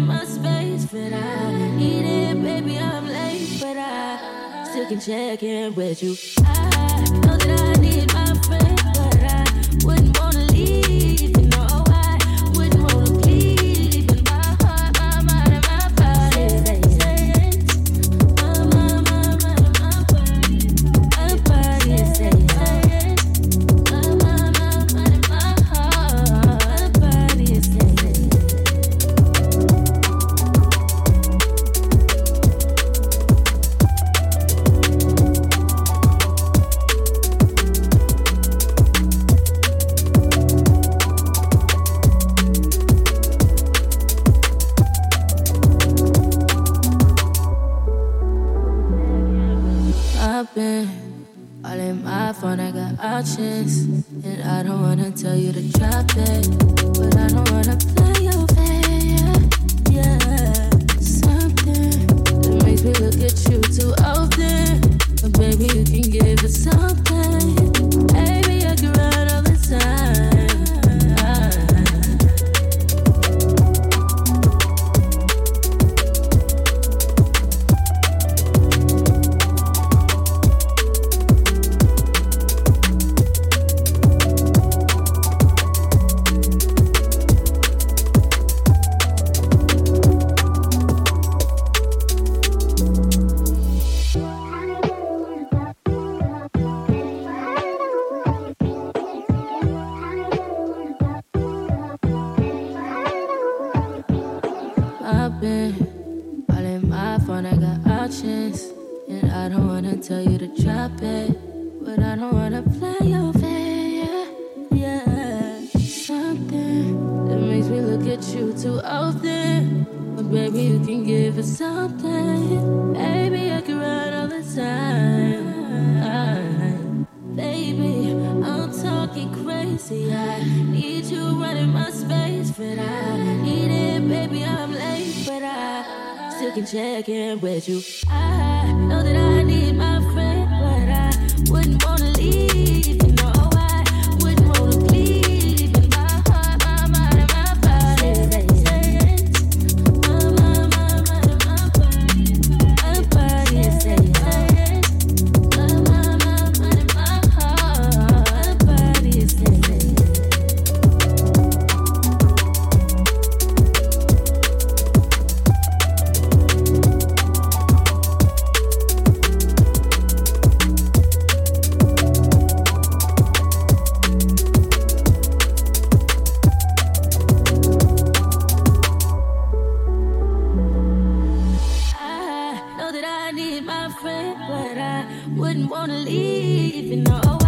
in my space, but I need it, baby. I'm late, but I still can check in with you. I know that I need. Options. And I don't wanna tell you to drop it, but I don't wanna play your fair. Yeah, something that makes me look at you too often. But baby, you can give it some. wanna leave, you know.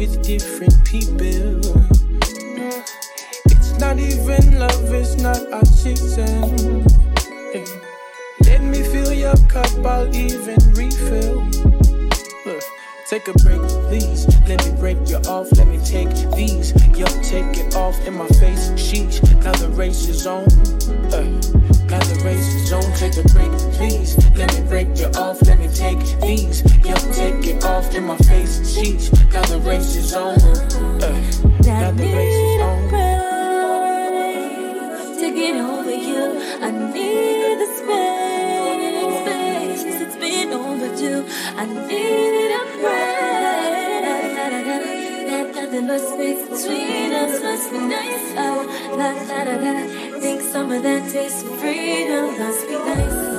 with different people. It's not even love, it's not oxygen. season. Let me fill your cup, I'll even refill. Look, take a break, please. Let me break you off, let me take these. Yo, take it off in my face. Sheesh, now the race is on. Uh. Now the race is on, take a break, please. Let me break you off, let me take these. Yo, my face cheeks. Now the race is over. Uh, now the race is over. To get over you, I need the space. It's been overdue. I need a break. Nothing but space between us must be nice. Oh, la la la la. Think some of that taste of freedom must be nice.